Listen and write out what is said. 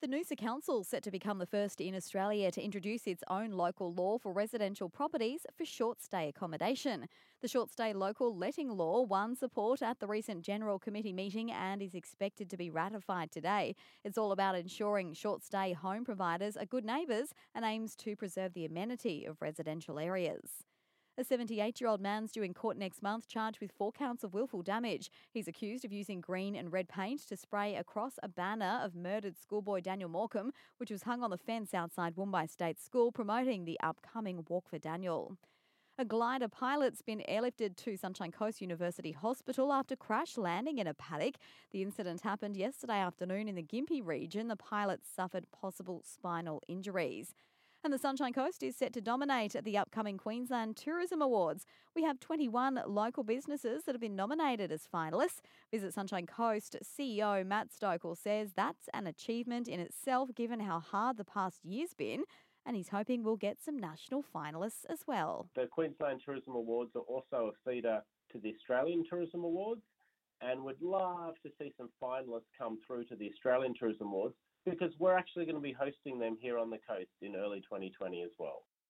The Noosa Council set to become the first in Australia to introduce its own local law for residential properties for short stay accommodation. The short stay local letting law won support at the recent General Committee meeting and is expected to be ratified today. It's all about ensuring short stay home providers are good neighbours and aims to preserve the amenity of residential areas. A 78 year old man's due in court next month charged with four counts of willful damage. He's accused of using green and red paint to spray across a banner of murdered schoolboy Daniel Morcombe, which was hung on the fence outside Woombye State School promoting the upcoming Walk for Daniel. A glider pilot's been airlifted to Sunshine Coast University Hospital after crash landing in a paddock. The incident happened yesterday afternoon in the Gympie region. The pilot suffered possible spinal injuries. And the Sunshine Coast is set to dominate at the upcoming Queensland Tourism Awards. We have 21 local businesses that have been nominated as finalists. Visit Sunshine Coast CEO Matt Stoeckel says that's an achievement in itself given how hard the past year's been and he's hoping we'll get some national finalists as well. The Queensland Tourism Awards are also a feeder to the Australian Tourism Awards, and would love to see some finalists come through to the Australian Tourism Awards because we're actually going to be hosting them here on the coast in early 2020 as well.